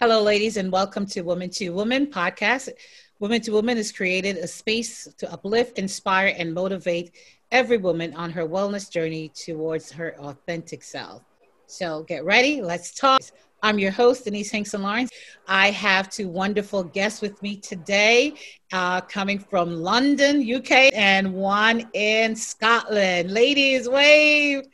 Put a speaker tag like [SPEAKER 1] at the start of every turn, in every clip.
[SPEAKER 1] Hello, ladies, and welcome to Woman to Woman podcast. Woman to Woman has created a space to uplift, inspire, and motivate every woman on her wellness journey towards her authentic self. So get ready, let's talk. I'm your host, Denise Hinkson Lawrence. I have two wonderful guests with me today, uh, coming from London, UK, and one in Scotland. Ladies, wave.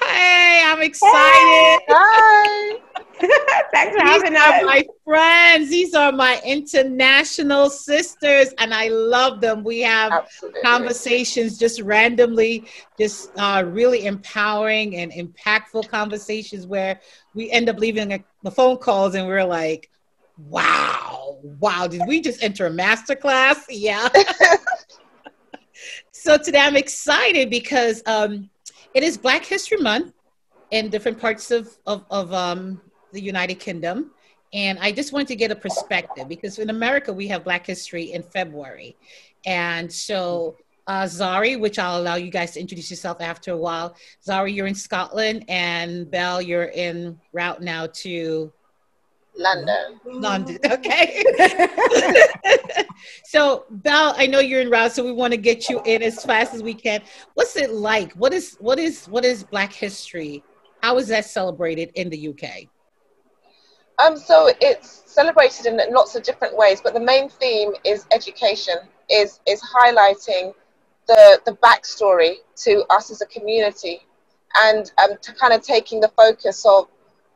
[SPEAKER 1] Hey, I'm excited. Hey,
[SPEAKER 2] hi. Thanks for
[SPEAKER 1] These
[SPEAKER 2] having
[SPEAKER 1] are
[SPEAKER 2] us.
[SPEAKER 1] my friends. These are my international sisters, and I love them. We have
[SPEAKER 2] Absolutely.
[SPEAKER 1] conversations just randomly, just uh, really empowering and impactful conversations where we end up leaving a, the phone calls and we're like, wow, wow, did we just enter a master class? Yeah. so today I'm excited because um, it is Black History Month in different parts of, of, of um, the United Kingdom. And I just wanted to get a perspective because in America, we have Black History in February. And so, uh, Zari, which I'll allow you guys to introduce yourself after a while. Zari, you're in Scotland, and Belle, you're in route now to
[SPEAKER 2] London.
[SPEAKER 1] London. Okay. so, Belle, I know you're in route, so we want to get you in as fast as we can. What's it like? What is what is what is Black History? How is that celebrated in the UK?
[SPEAKER 2] Um, so it's celebrated in lots of different ways, but the main theme is education, is is highlighting the the backstory to us as a community, and um, to kind of taking the focus of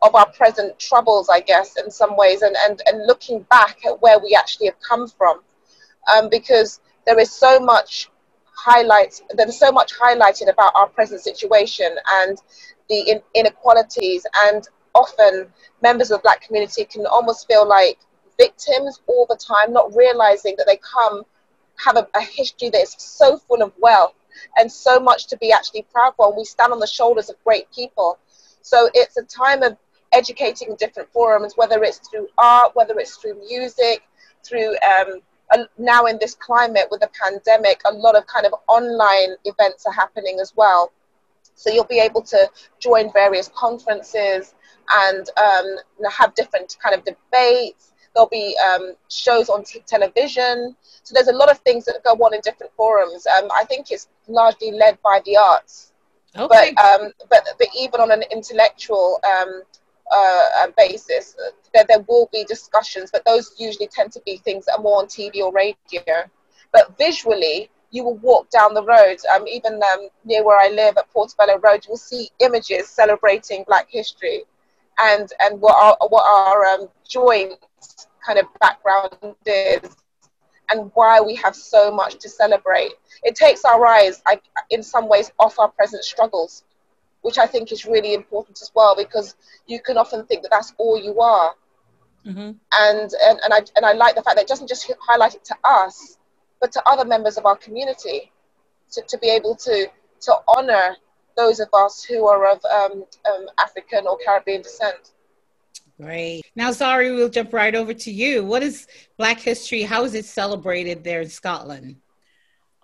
[SPEAKER 2] of our present troubles, I guess, in some ways, and and and looking back at where we actually have come from, um, because there is so much highlights. There's so much highlighted about our present situation and the in, inequalities and often members of the black community can almost feel like victims all the time, not realizing that they come have a, a history that is so full of wealth and so much to be actually proud for. And we stand on the shoulders of great people. So it's a time of educating different forums, whether it's through art, whether it's through music, through um, now in this climate with the pandemic, a lot of kind of online events are happening as well. So you'll be able to join various conferences and um, have different kind of debates. There'll be um, shows on t- television. So there's a lot of things that go on in different forums. Um, I think it's largely led by the arts.
[SPEAKER 1] Okay.
[SPEAKER 2] But, um, but, but even on an intellectual um, uh, basis, uh, there, there will be discussions, but those usually tend to be things that are more on TV or radio. But visually, you will walk down the road, um, even um, near where I live at Portobello Road, you will see images celebrating Black history and, and what our, what our um, joint kind of background is and why we have so much to celebrate. It takes our eyes, I, in some ways, off our present struggles, which I think is really important as well, because you can often think that that's all you are.
[SPEAKER 1] Mm-hmm.
[SPEAKER 2] And, and, and, I, and I like the fact that it doesn't just highlight it to us, but to other members of our community, to, to be able to, to honor those of us who are of um, um, African or Caribbean descent.
[SPEAKER 1] Great. Now, Zari, we'll jump right over to you. What is Black History? How is it celebrated there in Scotland?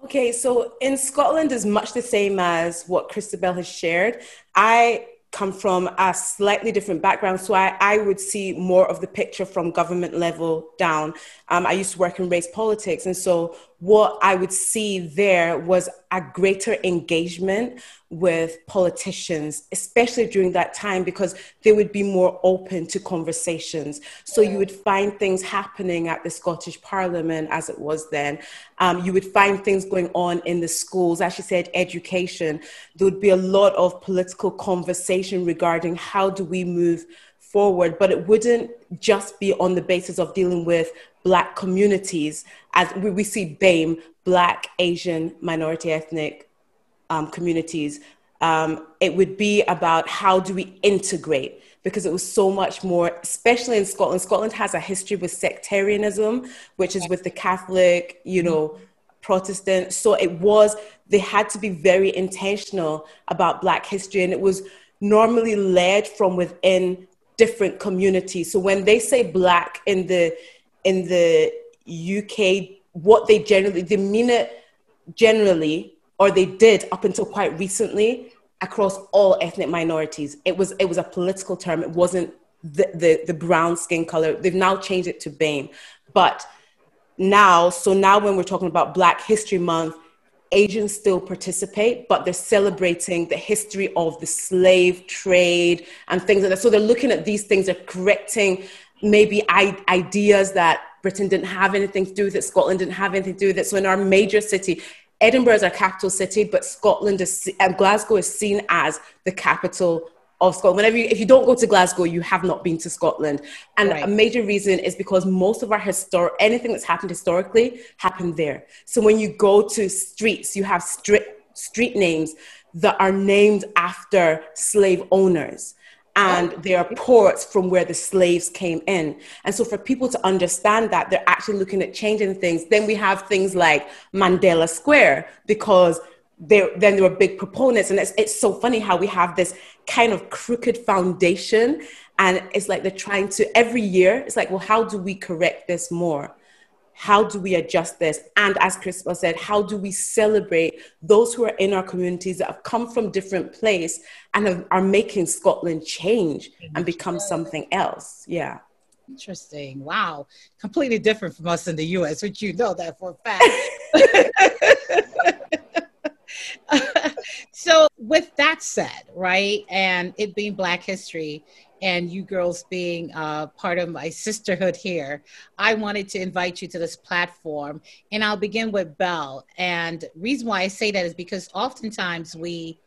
[SPEAKER 3] Okay, so in Scotland is much the same as what Christabel has shared. I come from a slightly different background, so I, I would see more of the picture from government level down. Um, I used to work in race politics, and so what I would see there was a greater engagement with politicians, especially during that time, because they would be more open to conversations. So you would find things happening at the Scottish Parliament as it was then. Um, you would find things going on in the schools. As she said, education. There would be a lot of political conversation regarding how do we move forward, but it wouldn't just be on the basis of dealing with Black communities, as we, we see BAME, Black, Asian, minority ethnic um, communities. Um, it would be about how do we integrate because it was so much more, especially in Scotland. Scotland has a history with sectarianism, which is with the Catholic, you know, Protestant. So it was, they had to be very intentional about Black history, and it was normally led from within different communities. So when they say Black in the in the UK, what they generally they mean it generally, or they did up until quite recently across all ethnic minorities. It was it was a political term. It wasn't the, the, the brown skin color. They've now changed it to BAME. But now, so now when we're talking about Black History Month, Asians still participate, but they're celebrating the history of the slave trade and things like that. So they're looking at these things, they're correcting maybe ideas that Britain didn't have anything to do with it, Scotland didn't have anything to do with it. So in our major city, Edinburgh is our capital city, but Scotland is and um, Glasgow is seen as the capital of Scotland. Whenever you, if you don't go to Glasgow, you have not been to Scotland. And right. a major reason is because most of our historic anything that's happened historically happened there. So when you go to streets, you have street street names that are named after slave owners and oh. they are ports from where the slaves came in. And so, for people to understand that, they're actually looking at changing things. Then we have things like Mandela Square, because they, then there were big proponents. And it's, it's so funny how we have this kind of crooked foundation. And it's like they're trying to, every year, it's like, well, how do we correct this more? How do we adjust this? And as Christabel said, how do we celebrate those who are in our communities that have come from different place and have, are making Scotland change and become something else? Yeah.
[SPEAKER 1] Interesting. Wow. Completely different from us in the US, which you know that for a fact. so, with that said, right, and it being Black History, and you girls being uh, part of my sisterhood here, I wanted to invite you to this platform. And I'll begin with Belle. And reason why I say that is because oftentimes we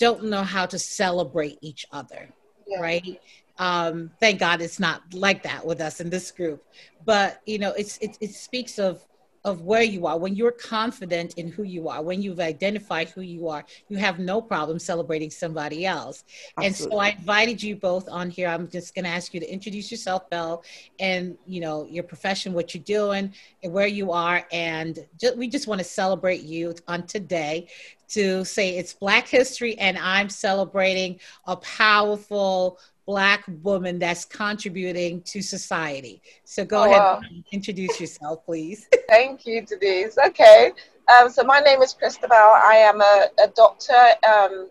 [SPEAKER 1] don't know how to celebrate each other, yeah. right? Um, thank God it's not like that with us in this group. But you know, it's it, it speaks of of where you are, when you're confident in who you are, when you've identified who you are, you have no problem celebrating somebody else. Absolutely. And so I invited you both on here. I'm just going to ask you to introduce yourself, Belle, and you know your profession, what you're doing, and where you are, and just, we just want to celebrate you on today to say it's Black History, and I'm celebrating a powerful Black woman that's contributing to society. So go oh, ahead wow. and introduce yourself, please.
[SPEAKER 2] Thank you, Denise. Okay. Um, so my name is Christabel. I am a, a doctor. Um,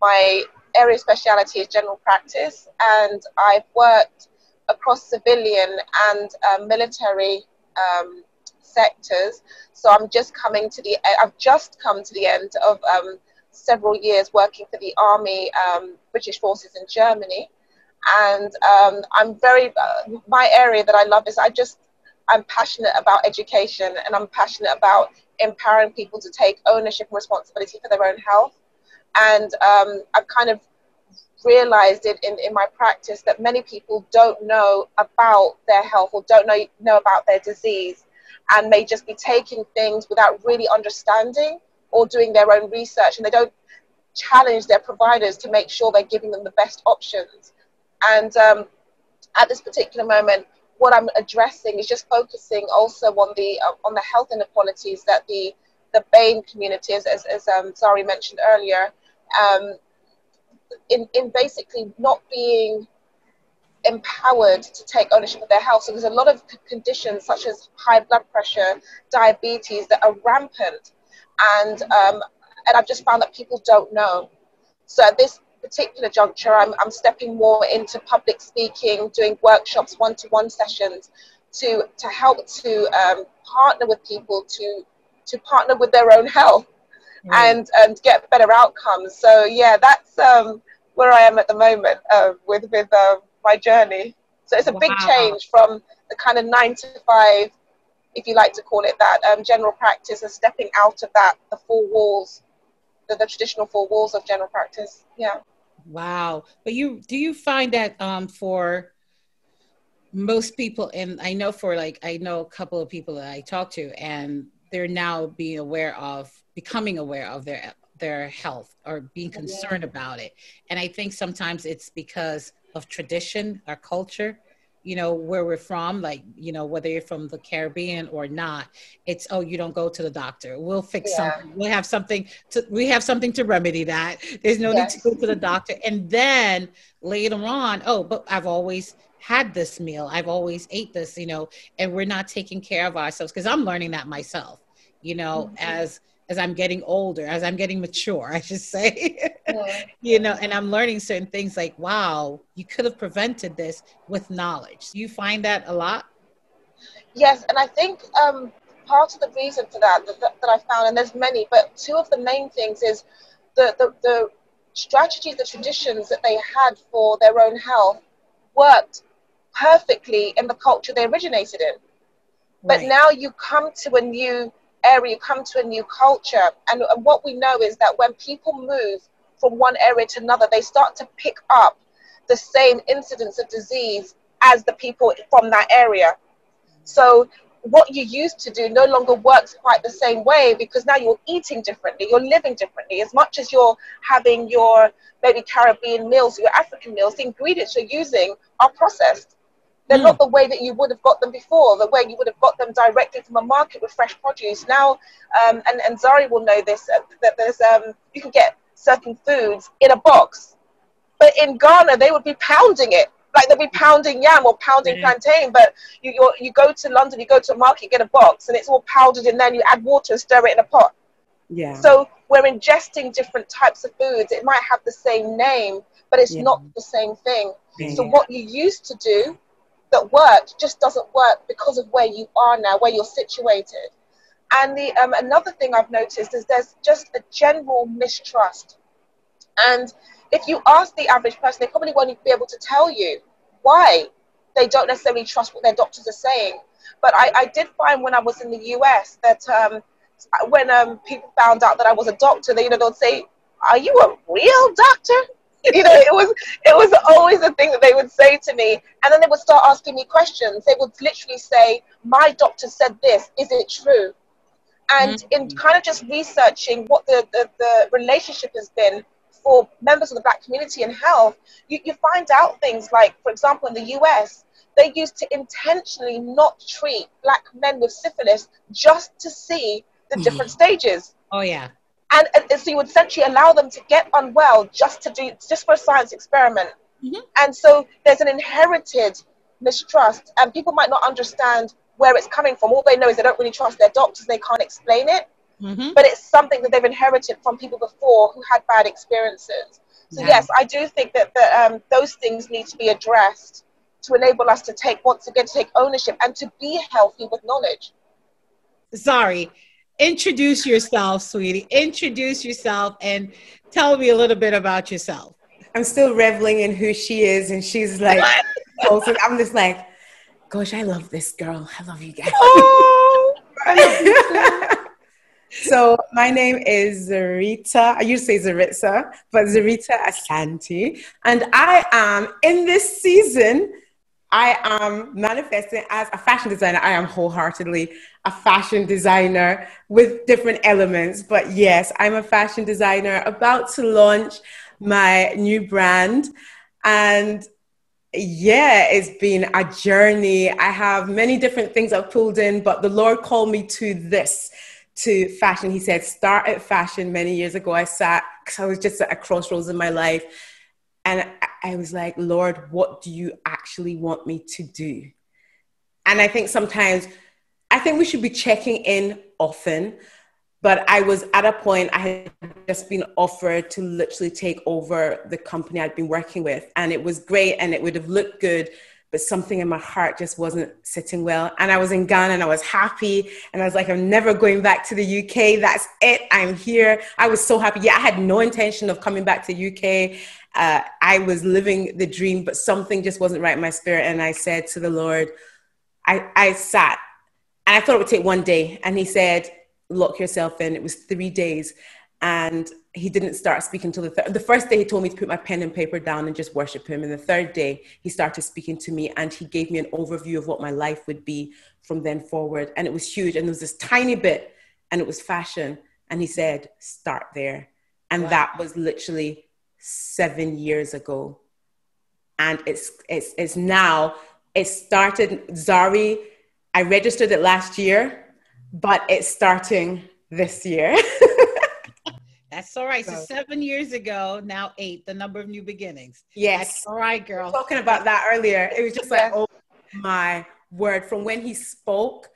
[SPEAKER 2] my area of speciality is general practice, and I've worked across civilian and uh, military um, sectors. So I'm just coming to the. I've just come to the end of um, several years working for the Army, um, British Forces in Germany and um, I'm very uh, my area that I love is I just I'm passionate about education and I'm passionate about empowering people to take ownership and responsibility for their own health. And um, I've kind of realized it in, in my practice that many people don't know about their health or don't know, know about their disease and may just be taking things without really understanding or doing their own research and they don't challenge their providers to make sure they're giving them the best options. And um, at this particular moment, what I'm addressing is just focusing also on the uh, on the health inequalities that the the BAME community, as, as um, Zari mentioned earlier, um, in, in basically not being empowered to take ownership of their health. So there's a lot of conditions such as high blood pressure, diabetes that are rampant, and um, and I've just found that people don't know. So at this particular juncture, I'm, I'm stepping more into public speaking, doing workshops, one to one sessions to, to help to um, partner with people to, to partner with their own health mm. and, and get better outcomes. So, yeah, that's um, where I am at the moment uh, with, with uh, my journey. So, it's a wow. big change from the kind of nine to five, if you like to call it that, um, general practice and stepping out of that, the four walls the, the, traditional four walls of general practice. Yeah.
[SPEAKER 1] Wow. But you do you find that um, for most people, and I know for like I know a couple of people that I talk to, and they're now being aware of becoming aware of their their health or being concerned about it. And I think sometimes it's because of tradition or culture you know where we're from like you know whether you're from the caribbean or not it's oh you don't go to the doctor we'll fix yeah. something we'll have something to we have something to remedy that there's no yes. need to go to the doctor and then later on oh but i've always had this meal i've always ate this you know and we're not taking care of ourselves because i'm learning that myself you know mm-hmm. as as i'm getting older as i'm getting mature i should say yeah. you know, and I'm learning certain things like, wow, you could have prevented this with knowledge. You find that a lot?
[SPEAKER 2] Yes, and I think um, part of the reason for that, that that I found, and there's many, but two of the main things is the, the, the strategies, the traditions that they had for their own health worked perfectly in the culture they originated in. But right. now you come to a new area, you come to a new culture, and, and what we know is that when people move from one area to another, they start to pick up the same incidence of disease as the people from that area. So what you used to do no longer works quite the same way because now you're eating differently, you're living differently. As much as you're having your maybe Caribbean meals, your African meals, the ingredients you're using are processed. They're mm. not the way that you would have got them before, the way you would have got them directly from a market with fresh produce. Now, um, and, and Zari will know this, uh, that there's, um, you can get certain foods in a box. But in Ghana, they would be pounding it like they'll be pounding yam or pounding yeah. plantain, but you you go to London, you go to a market, get a box, and it's all powdered, and then you add water and stir it in a pot.
[SPEAKER 3] Yeah.
[SPEAKER 2] So we're ingesting different types of foods. It might have the same name, but it's yeah. not the same thing. Yeah. So what you used to do that worked just doesn't work because of where you are now, where you're situated. And the um, another thing I've noticed is there's just a general mistrust. And if you ask the average person, they probably won't be able to tell you why they don't necessarily trust what their doctors are saying. But I, I did find when I was in the US that um, when um, people found out that I was a doctor, they you know they'd say, "Are you a real doctor?" You know, it was it was always a thing that they would say to me, and then they would start asking me questions. They would literally say, "My doctor said this. Is it true?" And mm-hmm. in kind of just researching what the, the, the relationship has been for members of the black community in health, you, you find out things like, for example, in the US, they used to intentionally not treat black men with syphilis just to see the mm-hmm. different stages.
[SPEAKER 1] Oh yeah.
[SPEAKER 2] And, and, so you would essentially allow them to get unwell just to do just for a science experiment. Mm-hmm. And so there's an inherited mistrust, and people might not understand where it's coming from. All they know is they don't really trust their doctors; they can't explain it mm-hmm. but it's something that they've inherited from people before who had bad experiences. So yeah. yes, I do think that, that um, those things need to be addressed to enable us to take once again to take ownership and to be healthy with knowledge.
[SPEAKER 1] Sorry, introduce yourself, sweetie. Introduce yourself and tell me a little bit about yourself.
[SPEAKER 3] I'm still reveling in who she is, and she's like, I'm just like, gosh, I love this girl. I love you guys. Oh, so my name is Zarita. I used to say Zaritza, but Zarita Asante. And I am in this season, I am manifesting as a fashion designer. I am wholeheartedly a fashion designer with different elements. But yes, I'm a fashion designer about to launch my new brand. And yeah, it's been a journey. I have many different things I've pulled in, but the Lord called me to this to fashion. He said, start at fashion many years ago. I sat, because I was just at a crossroads in my life. And I was like, Lord, what do you actually want me to do? And I think sometimes, I think we should be checking in often. But I was at a point, I had just been offered to literally take over the company I'd been working with. And it was great and it would have looked good but something in my heart just wasn't sitting well. And I was in Ghana and I was happy. And I was like, I'm never going back to the UK. That's it. I'm here. I was so happy. Yeah, I had no intention of coming back to UK. Uh, I was living the dream, but something just wasn't right in my spirit. And I said to the Lord, I, I sat and I thought it would take one day. And He said, Lock yourself in. It was three days. And he didn't start speaking until the third. The first day he told me to put my pen and paper down and just worship him. And the third day he started speaking to me and he gave me an overview of what my life would be from then forward. And it was huge. And there was this tiny bit and it was fashion. And he said, start there. And wow. that was literally seven years ago. And it's, it's, it's now, it started, Zari, I registered it last year, but it's starting this year.
[SPEAKER 1] That's all right. So, so, seven years ago, now eight, the number of new beginnings.
[SPEAKER 3] Yes.
[SPEAKER 1] That's all right, girl.
[SPEAKER 3] talking about that earlier. It was just like, oh my word. From when he spoke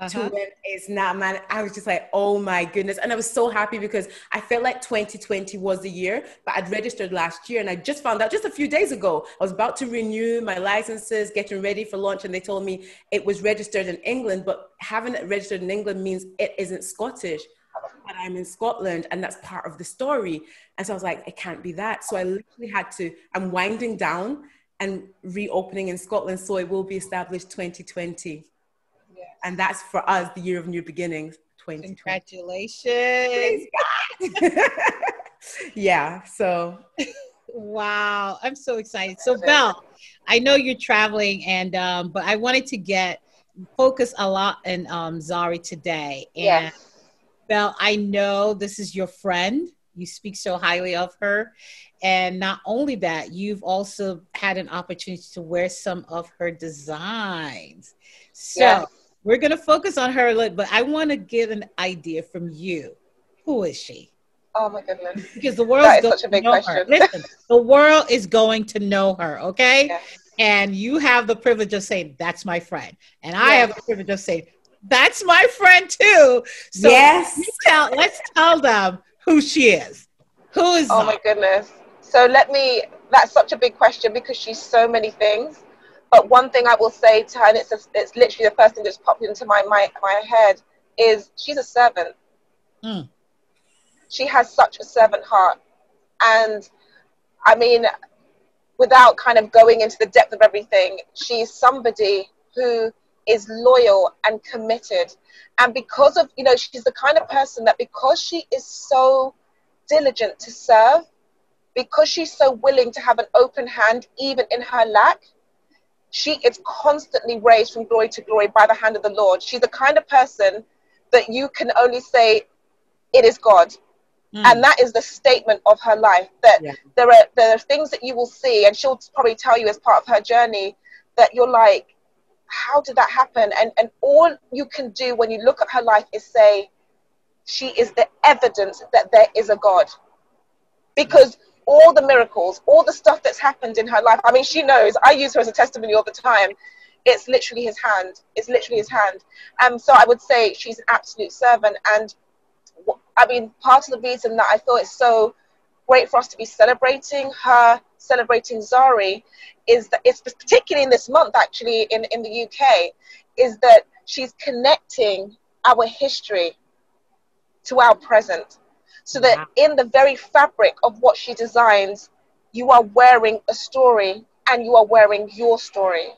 [SPEAKER 3] uh-huh. to when it's not, man. I was just like, oh my goodness. And I was so happy because I felt like 2020 was the year, but I'd registered last year and I just found out just a few days ago. I was about to renew my licenses, getting ready for launch, and they told me it was registered in England, but having it registered in England means it isn't Scottish. But I'm in Scotland and that's part of the story. And so I was like, it can't be that. So I literally had to, I'm winding down and reopening in Scotland. So it will be established 2020 and that's for us the year of new beginnings. 2020.
[SPEAKER 1] Congratulations!
[SPEAKER 3] yeah. So.
[SPEAKER 1] wow, I'm so excited. So, Belle, I know you're traveling, and um, but I wanted to get focus a lot in um, Zari today. And
[SPEAKER 2] yes.
[SPEAKER 1] Belle, I know this is your friend. You speak so highly of her. And not only that, you've also had an opportunity to wear some of her designs. So, yes. We're going to focus on her, a little, but I want to get an idea from you. Who is she?
[SPEAKER 2] Oh my goodness!
[SPEAKER 1] Because the world is such a big question. Listen, the world is going to know her. Okay, yes. and you have the privilege of saying that's my friend, and I have the privilege of saying that's my friend too. So yes, tell, let's tell them who she is. Who is?
[SPEAKER 2] Oh my goodness! So let me. That's such a big question because she's so many things. But one thing I will say to her, and it's, a, it's literally the first thing that's popped into my, my, my head, is she's a servant. Mm. She has such a servant heart. And I mean, without kind of going into the depth of everything, she's somebody who is loyal and committed. And because of, you know, she's the kind of person that because she is so diligent to serve, because she's so willing to have an open hand even in her lack, she is constantly raised from glory to glory by the hand of the Lord. She's the kind of person that you can only say, It is God. Mm. And that is the statement of her life. That yeah. there are there are things that you will see, and she'll probably tell you as part of her journey that you're like, How did that happen? And and all you can do when you look at her life is say, She is the evidence that there is a God. Because all the miracles, all the stuff that's happened in her life. I mean, she knows. I use her as a testimony all the time. It's literally his hand. It's literally his hand. Um, so I would say she's an absolute servant. And I mean, part of the reason that I thought it's so great for us to be celebrating her, celebrating Zari, is that it's particularly in this month, actually, in, in the UK, is that she's connecting our history to our present so that in the very fabric of what she designs, you are wearing a story and you are wearing your story.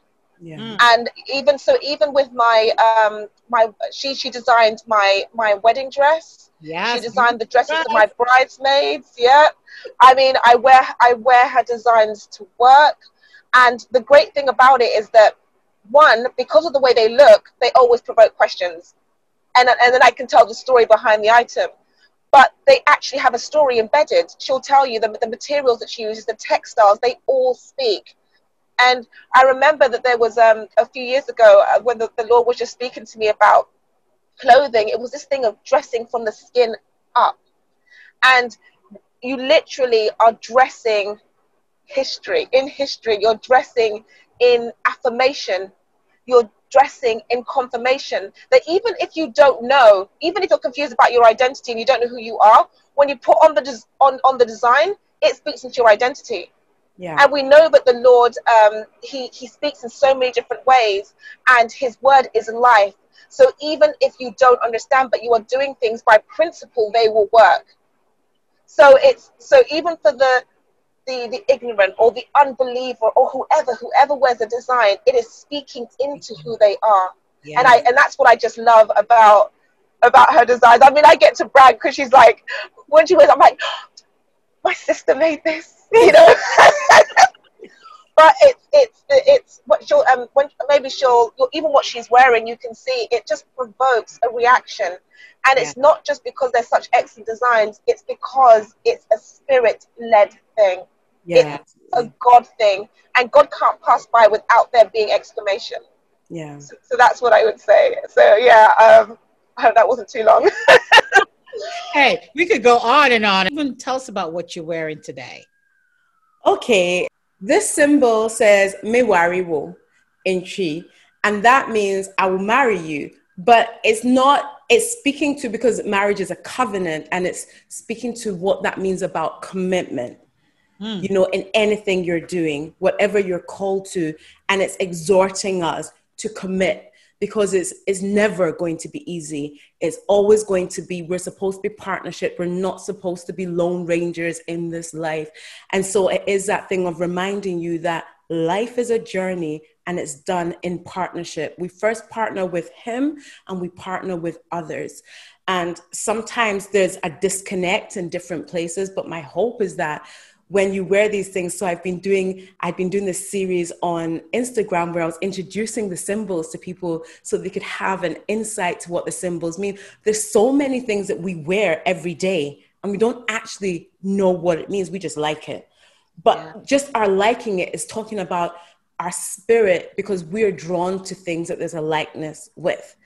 [SPEAKER 2] Yeah. Mm. And even so, even with my um my she she designed my my wedding dress. Yeah. She designed the dresses of my bridesmaids. Yeah. I mean, I wear I wear her designs to work, and the great thing about it is that one, because of the way they look, they always provoke questions, and and then I can tell the story behind the item but they actually have a story embedded. She'll tell you the, the materials that she uses, the textiles, they all speak. And I remember that there was um, a few years ago uh, when the, the Lord was just speaking to me about clothing, it was this thing of dressing from the skin up. And you literally are dressing history. In history, you're dressing in affirmation. You're dressing in confirmation that even if you don't know, even if you're confused about your identity and you don't know who you are, when you put on the des- on, on the design, it speaks into your identity. Yeah. And we know that the Lord, um, he, he speaks in so many different ways, and His word is life. So even if you don't understand, but you are doing things by principle, they will work. So it's so even for the the, the ignorant or the unbeliever or whoever whoever wears a design it is speaking into who they are. Yeah. and i and that's what i just love about about her designs. I mean i get to brag because she's like when she wears i'm like my sister made this you know? But it's it's it's what she'll um when maybe she'll even what she's wearing you can see it just provokes a reaction. And it's yeah. not just because they're such excellent designs it's because it's a spirit led thing yeah. It's a God thing. And God can't pass by without there being exclamation.
[SPEAKER 3] Yeah.
[SPEAKER 2] So, so that's what I would say. So yeah, um, I hope that wasn't too long.
[SPEAKER 1] hey, we could go on and on. Even tell us about what you're wearing today.
[SPEAKER 3] Okay. This symbol says Me ware wo in Twi, and that means I will marry you. but it's not it's speaking to because marriage is a covenant and it's speaking to what that means about commitment mm. you know in anything you're doing whatever you're called to and it's exhorting us to commit because it's it's never going to be easy it's always going to be we're supposed to be partnership we're not supposed to be lone rangers in this life and so it is that thing of reminding you that life is a journey and it's done in partnership. We first partner with Him and we partner with others. And sometimes there's a disconnect in different places, but my hope is that when you wear these things so i've been doing i've been doing this series on instagram where i was introducing the symbols to people so they could have an insight to what the symbols mean there's so many things that we wear every day and we don't actually know what it means we just like it but yeah. just our liking it is talking about our spirit because we're drawn to things that there's a likeness with.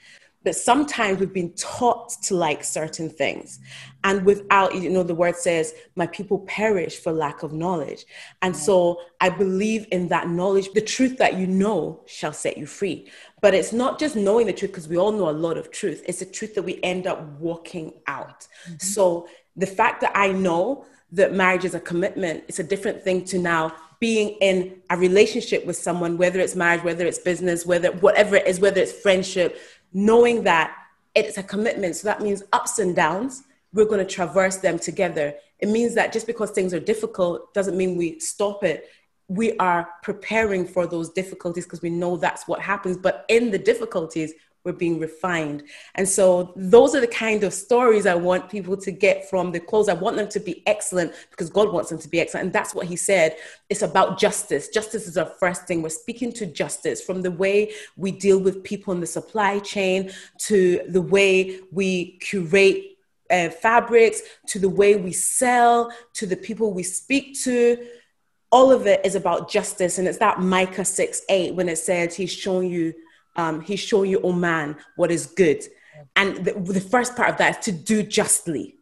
[SPEAKER 3] But sometimes we've been taught to like certain things. And without, you know, the word says, my people perish for lack of knowledge. And so I believe in that knowledge. The truth that you know shall set you free. But it's not just knowing the truth, because we all know a lot of truth. It's the truth that we end up walking out. Mm-hmm. So the fact that I know that marriage is a commitment, it's a different thing to now being in a relationship with someone, whether it's marriage, whether it's business, whether whatever it is, whether it's friendship, knowing that it's a commitment. So that means ups and downs, we're going to traverse them together. It means that just because things are difficult doesn't mean we stop it. We are preparing for those difficulties because we know that's what happens. But in the difficulties, we're being refined. And so those are the kind of stories I want people to get from the clothes. I want them to be excellent because God wants them to be excellent. And that's what he said. It's about justice. Justice is our first thing. We're speaking to justice from the way we deal with people in the supply chain to the way we curate uh, fabrics to the way we sell to the people we speak to all of it is about justice and it's that micah 6 8 when it says he's showing you um, he's showing you, oh man, what is good. And the, the first part of that is to do justly.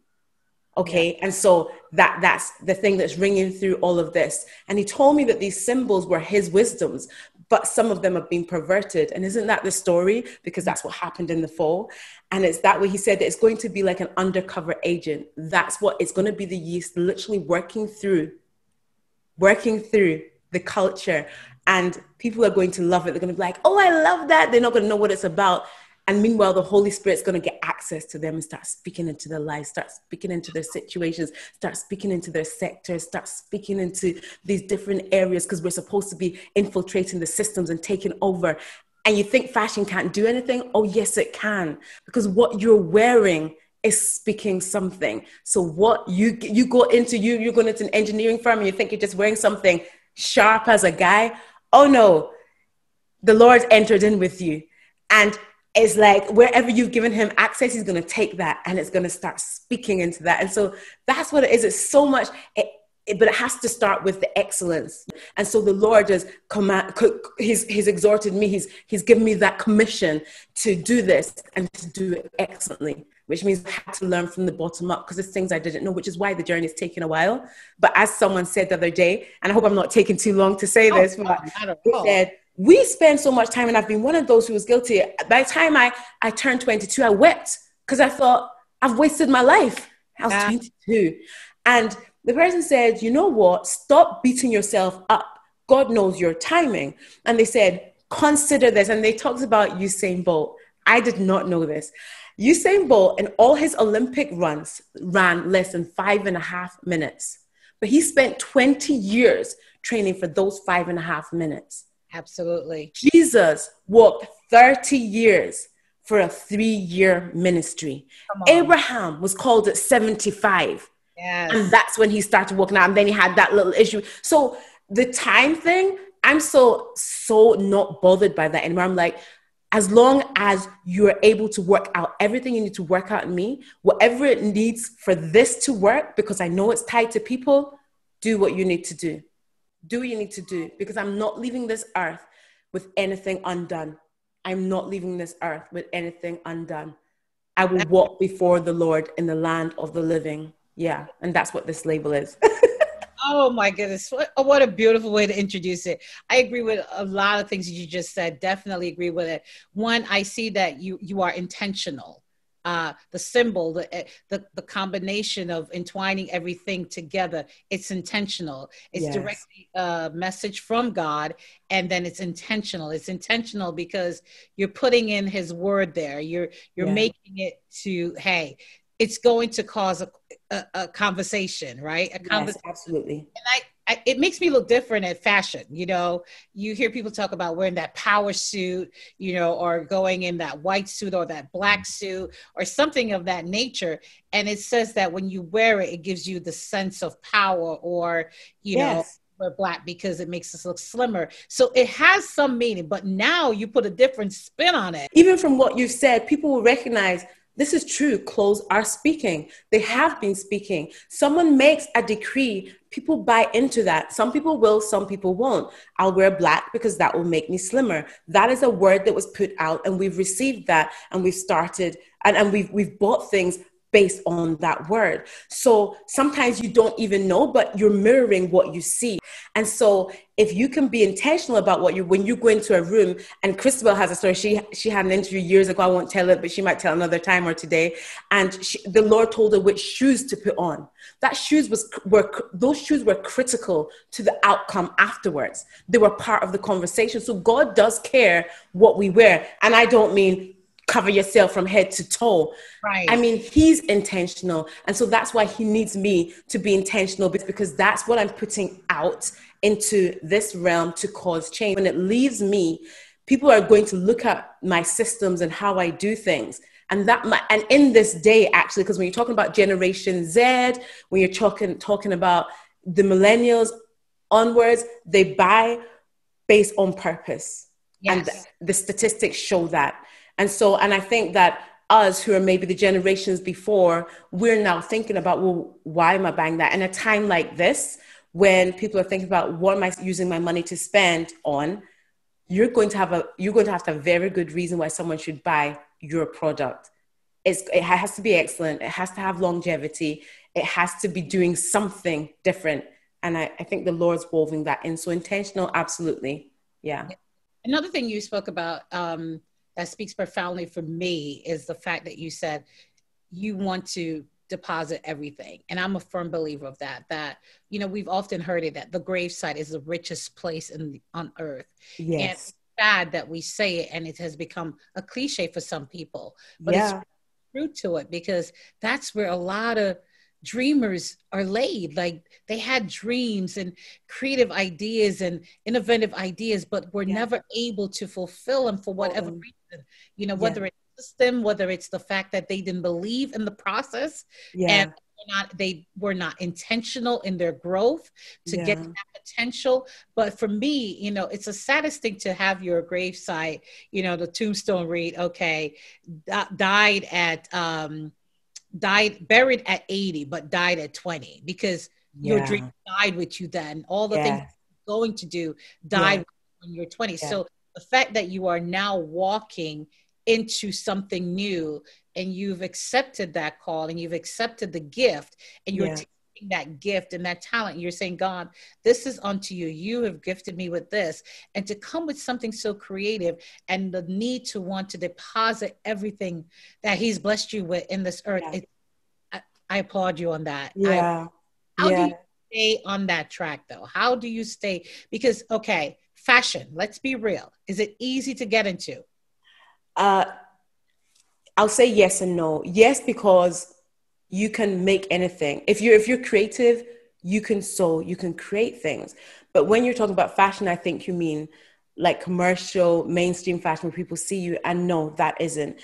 [SPEAKER 3] Okay. Yeah. And so that that's the thing that's ringing through all of this. And he told me that these symbols were his wisdoms, but some of them have been perverted. And isn't that the story? Because that's what happened in the fall. And it's that way he said that it's going to be like an undercover agent. That's what it's going to be the yeast literally working through, working through the culture and people are going to love it. They're going to be like, oh, I love that. They're not going to know what it's about. And meanwhile, the Holy Spirit's going to get access to them and start speaking into their lives, start speaking into their situations, start speaking into their sectors, start speaking into these different areas because we're supposed to be infiltrating the systems and taking over. And you think fashion can't do anything? Oh, yes, it can. Because what you're wearing is speaking something. So what you you go into you you're going into an engineering firm and you think you're just wearing something sharp as a guy oh no, the Lord entered in with you. And it's like wherever you've given him access, he's going to take that and it's going to start speaking into that. And so that's what it is. It's so much, it, it, but it has to start with the excellence. And so the Lord has command, he's, he's exhorted me, he's, he's given me that commission to do this and to do it excellently which means I had to learn from the bottom up because there's things I didn't know, which is why the journey is taking a while. But as someone said the other day, and I hope I'm not taking too long to say this, but they said, we spend so much time, and I've been one of those who was guilty. By the time I, I turned 22, I wept because I thought, I've wasted my life. I was yeah. 22. And the person said, you know what? Stop beating yourself up. God knows your timing. And they said, consider this. And they talked about Usain Bolt. I did not know this. Usain Bolt in all his Olympic runs ran less than five and a half minutes, but he spent 20 years training for those five and a half minutes.
[SPEAKER 1] Absolutely.
[SPEAKER 3] Jesus walked 30 years for a three year ministry. Abraham was called at 75. Yes. And that's when he started walking out. And then he had that little issue. So the time thing, I'm so, so not bothered by that anymore. I'm like, as long as you're able to work out everything you need to work out in me, whatever it needs for this to work, because I know it's tied to people, do what you need to do. Do what you need to do, because I'm not leaving this earth with anything undone. I'm not leaving this earth with anything undone. I will walk before the Lord in the land of the living. Yeah, and that's what this label is.
[SPEAKER 1] Oh my goodness. What, what a beautiful way to introduce it. I agree with a lot of things you just said. Definitely agree with it. One, I see that you you are intentional uh, the symbol, the, eh, the, the combination of entwining everything together. It's intentional. It's yes. directly a message from God, and then it's intentional. It's intentional because you're putting in His word there. You're you're yeah. making it to hey, it's going to cause a, a, a conversation, right? A
[SPEAKER 3] conversation. Yes, absolutely.
[SPEAKER 1] And I I, it makes me look different at fashion. You know, you hear people talk about wearing that power suit, you know, or going in that white suit or that black suit or something of that nature. And it says that when you wear it, it gives you the sense of power or, you yes. know, we're black because it makes us look slimmer. So it has some meaning, but now you put a different spin on it.
[SPEAKER 3] Even from what you've said, people will recognize this is true. Clothes are speaking. They have been speaking. Someone makes a decree. People buy into that. Some people will, some people won't. I'll wear black because that will make me slimmer. That is a word that was put out, and we've received that, and we've started, and, and we've we've bought things based on that word. So sometimes you don't even know, but you're mirroring what you see. And so if you can be intentional about what you when you go into a room, and Christabel has a story. She she had an interview years ago. I won't tell it, but she might tell another time or today. And she, the Lord told her which shoes to put on. That shoes was were those shoes were critical to the outcome afterwards. They were part of the conversation. So God does care what we wear, and I don't mean cover yourself from head to toe. Right. I mean, he's intentional. And so that's why he needs me to be intentional because that's what I'm putting out into this realm to cause change. When it leaves me, people are going to look at my systems and how I do things. And that and in this day, actually, because when you're talking about Generation Z, when you're talking talking about the millennials onwards, they buy based on purpose. Yes. And the, the statistics show that. And so, and I think that us who are maybe the generations before, we're now thinking about, well, why am I buying that? In a time like this, when people are thinking about what am I using my money to spend on, you're going to have a you're going to have to have a very good reason why someone should buy your product. It's, it has to be excellent. It has to have longevity. It has to be doing something different. And I, I think the Lord's woven that in. So intentional, absolutely. Yeah.
[SPEAKER 1] Another thing you spoke about um, that speaks profoundly for me is the fact that you said you want to deposit everything and i'm a firm believer of that that you know we've often heard it that the gravesite is the richest place in the, on earth yes. and it's sad that we say it and it has become a cliche for some people but yeah. it's true to it because that's where a lot of dreamers are laid like they had dreams and creative ideas and innovative ideas but were yeah. never able to fulfill them for whatever oh. reason you know whether yeah. it's system whether it's the fact that they didn't believe in the process yeah. and not they were not intentional in their growth to yeah. get that potential but for me you know it's the saddest thing to have your gravesite you know the tombstone read okay died at um died buried at 80 but died at 20 because yeah. your dream died with you then all the yeah. things you're going to do died yeah. when you're 20 so the fact that you are now walking into something new and you've accepted that call and you've accepted the gift and you're taking that gift and that talent you're saying god this is unto you you have gifted me with this and to come with something so creative and the need to want to deposit everything that he's blessed you with in this earth yeah. it, I, I, applaud you on that
[SPEAKER 3] yeah
[SPEAKER 1] I, how
[SPEAKER 3] yeah.
[SPEAKER 1] do you stay on that track though how do you stay because okay fashion let's be real is it easy to get into
[SPEAKER 3] uh I'll say yes and no. Yes, because you can make anything. If you're if you're creative, you can sew, you can create things. But when you're talking about fashion, I think you mean like commercial, mainstream fashion where people see you. And no, that isn't.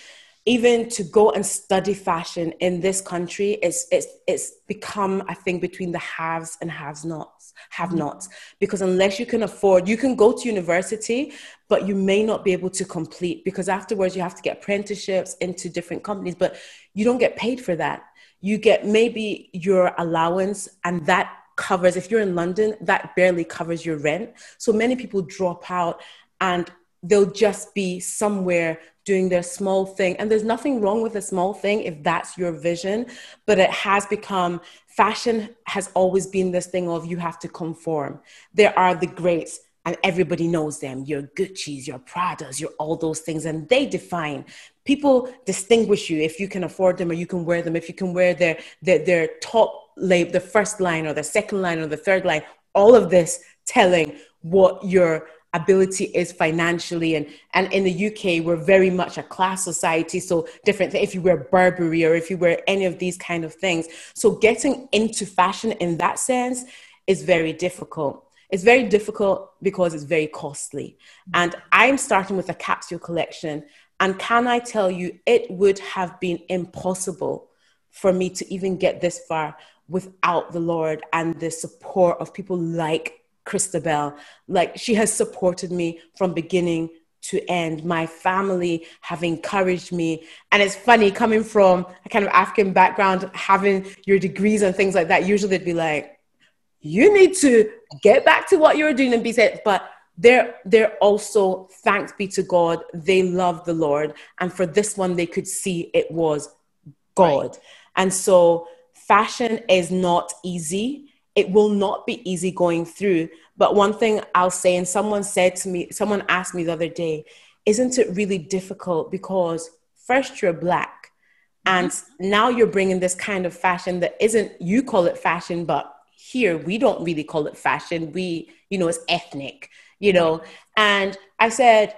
[SPEAKER 3] Even to go and study fashion in this country, it's it's it's become, I think, between the haves and haves nots, have mm-hmm. nots. Because unless you can afford, you can go to university, but you may not be able to complete because afterwards you have to get apprenticeships into different companies, but you don't get paid for that you get maybe your allowance and that covers if you're in london that barely covers your rent so many people drop out and they'll just be somewhere doing their small thing. And there's nothing wrong with a small thing if that's your vision, but it has become fashion has always been this thing of you have to conform. There are the greats and everybody knows them. Your Gucci's, your Pradas, your all those things, and they define. People distinguish you if you can afford them or you can wear them. If you can wear their their, their top label, the first line or the second line or the third line. All of this telling what your ability is financially and and in the UK we're very much a class society so different if you wear Burberry or if you wear any of these kind of things so getting into fashion in that sense is very difficult it's very difficult because it's very costly and I'm starting with a capsule collection and can I tell you it would have been impossible for me to even get this far without the Lord and the support of people like Christabel. Like she has supported me from beginning to end. My family have encouraged me. And it's funny coming from a kind of African background, having your degrees and things like that. Usually they'd be like, you need to get back to what you're doing and be said. But they're they're also, thanks be to God, they love the Lord. And for this one, they could see it was God. Right. And so fashion is not easy it will not be easy going through. But one thing I'll say, and someone said to me, someone asked me the other day, isn't it really difficult because first you're black and mm-hmm. now you're bringing this kind of fashion that isn't, you call it fashion, but here we don't really call it fashion. We, you know, it's ethnic, you know. And I said,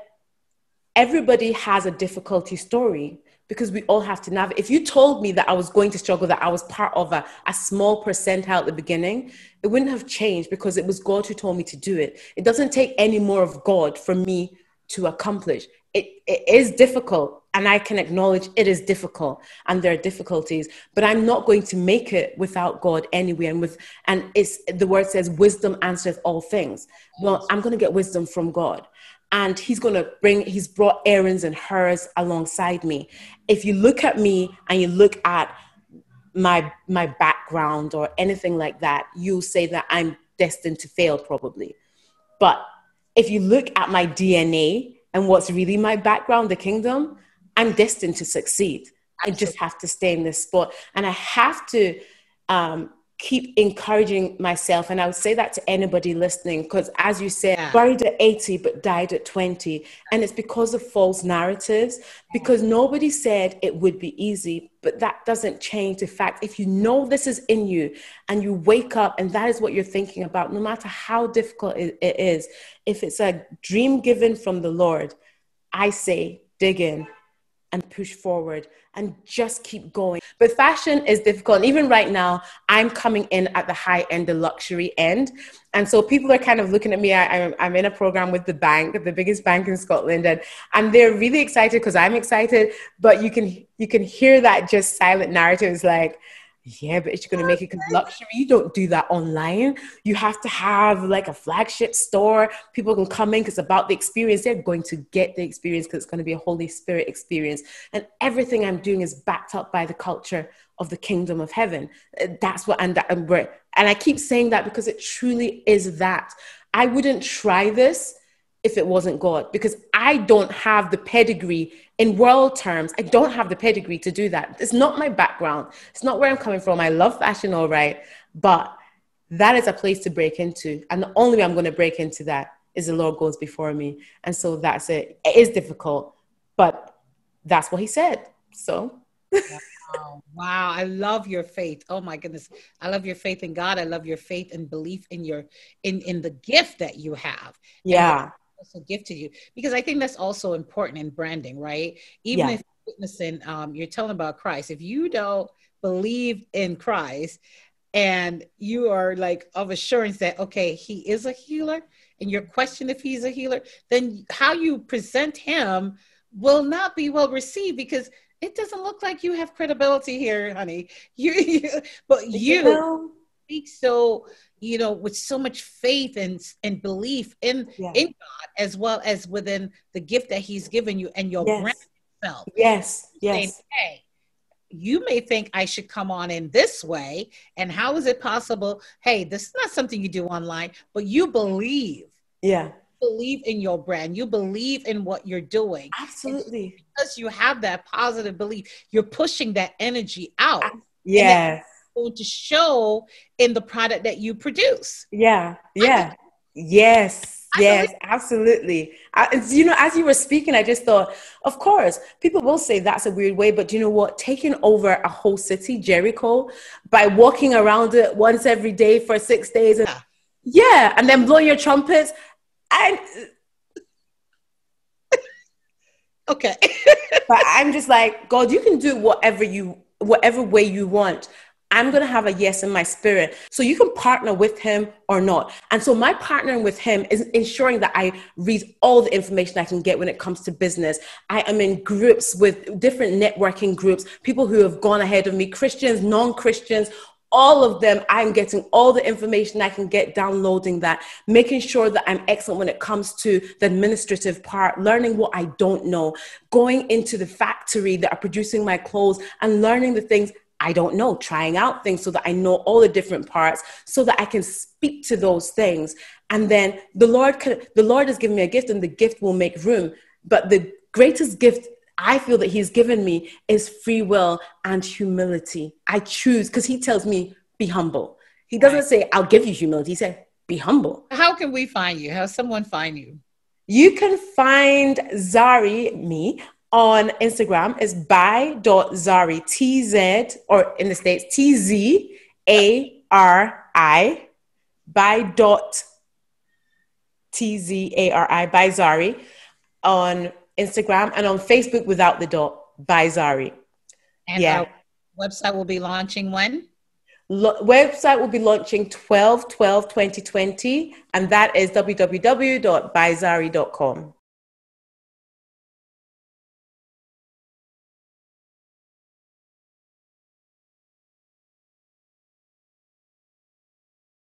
[SPEAKER 3] everybody has a difficulty story because we all have to navigate. If you told me that I was going to struggle, that I was part of a, a small percentile at the beginning, it wouldn't have changed because it was God who told me to do it. It doesn't take any more of God for me to accomplish. It, it is difficult, and I can acknowledge it is difficult, and there are difficulties. But I'm not going to make it without God anyway. And with and it's the word says, "Wisdom answers all things." Well, I'm going to get wisdom from God and he's going to bring he's brought Aaron's and Hurs alongside me if you look at me and you look at my my background or anything like that you'll say that i'm destined to fail probably but if you look at my dna and what's really my background the kingdom i'm destined to succeed. I just have to stay in this spot. And i have to um, keep encouraging myself and i would say that to anybody listening because as you said yeah. buried at 80 but died at 20 and it's because of false narratives because nobody said it would be easy but that doesn't change the fact. If you know this is in you and you wake up and that is what you're thinking about no matter how difficult it is if it's a dream given from the lord i say dig in and push forward and just keep going. But fashion is difficult. And even right now, I'm coming in at the high end, the luxury end. And so people are kind of looking at me. I, am in a program with the bank, the biggest bank in Scotland, and, and they're really excited because I'm excited. But you can you can hear that just silent narrative is like, yeah, but it's going to make it luxury. You don't do that online. You have to have like a flagship store. People can come in because about the experience. They're going to get the experience because it's going to be a Holy Spirit experience. And everything I'm doing is backed up by the culture of the kingdom of heaven. Uh, that's what, and, that, and, and I keep saying that because it truly is that. I wouldn't try this if it wasn't God because I don't have the pedigree in world terms, I don't have the pedigree to do that. It's not my background. It's not where I'm coming from. I love fashion, all right, but that is a place to break into. And the only way I'm going to break into that is the Lord goes before me. And so that's it. It is difficult, but that's what He said. So.
[SPEAKER 1] wow. wow. I love your faith. Oh my goodness. I love your faith in God. I love your faith and belief in your in in the gift that you have.
[SPEAKER 3] Yeah
[SPEAKER 1] also gifted you because I think that's also important in branding, right? Even yeah. if witnessing, um, you're telling about Christ. If you don't believe in Christ and you are like of assurance that okay, he is a healer, and you're questioning if he's a healer, then how you present him will not be well received because it doesn't look like you have credibility here, honey. You, you but you, you know? Speak so you know with so much faith and and belief in yeah. in god as well as within the gift that he's given you and your
[SPEAKER 3] yes.
[SPEAKER 1] brand itself
[SPEAKER 3] yes yes saying,
[SPEAKER 1] hey you may think i should come on in this way and how is it possible hey this is not something you do online but you believe
[SPEAKER 3] yeah
[SPEAKER 1] believe in your brand. You believe in what you're doing.
[SPEAKER 3] Absolutely.
[SPEAKER 1] because you have that positive belief, you're pushing that energy out.
[SPEAKER 3] Yeah.
[SPEAKER 1] Going to show in the product that you produce.
[SPEAKER 3] Yeah. Yeah. Yes. Yes, absolutely. I, you know, as you were speaking, I just thought, of course, people will say that's a weird way, but you know what? Taking over a whole city, Jericho, by walking around it once every day for six days, and, yeah. yeah, and then blow your trumpets, and
[SPEAKER 1] okay,
[SPEAKER 3] but I'm just like, God, you can do whatever you, whatever way you want. I'm going to have a yes in my spirit. So you can partner with him or not. And so my partnering with him is ensuring that I read all the information I can get when it comes to business. I am in groups with different networking groups, people who have gone ahead of me, Christians, non Christians, all of them, I'm getting all the information I can get, downloading that, making sure that I'm excellent when it comes to the administrative part, learning what I don't know, going into the factory that are producing my clothes and learning the things I don't know, trying out things so that I know all the different parts so that I can speak to those things. And then the Lord can, the Lord has given me a gift and the gift will make room. But the greatest gift I feel that he's given me is free will and humility. I choose because he tells me be humble. He doesn't right. say I'll give you humility. He said be humble.
[SPEAKER 1] How can we find you? How someone find you?
[SPEAKER 3] You can find Zari, me, on Instagram is by.zari, T Z, or in the States, T Z A R I, by dot T Z A R I, by Zari, on Instagram and on Facebook without the dot, by Zari.
[SPEAKER 1] And yeah. website will be launching when?
[SPEAKER 3] Lo- website will be launching 12 12 2020 and that is www.byzari.com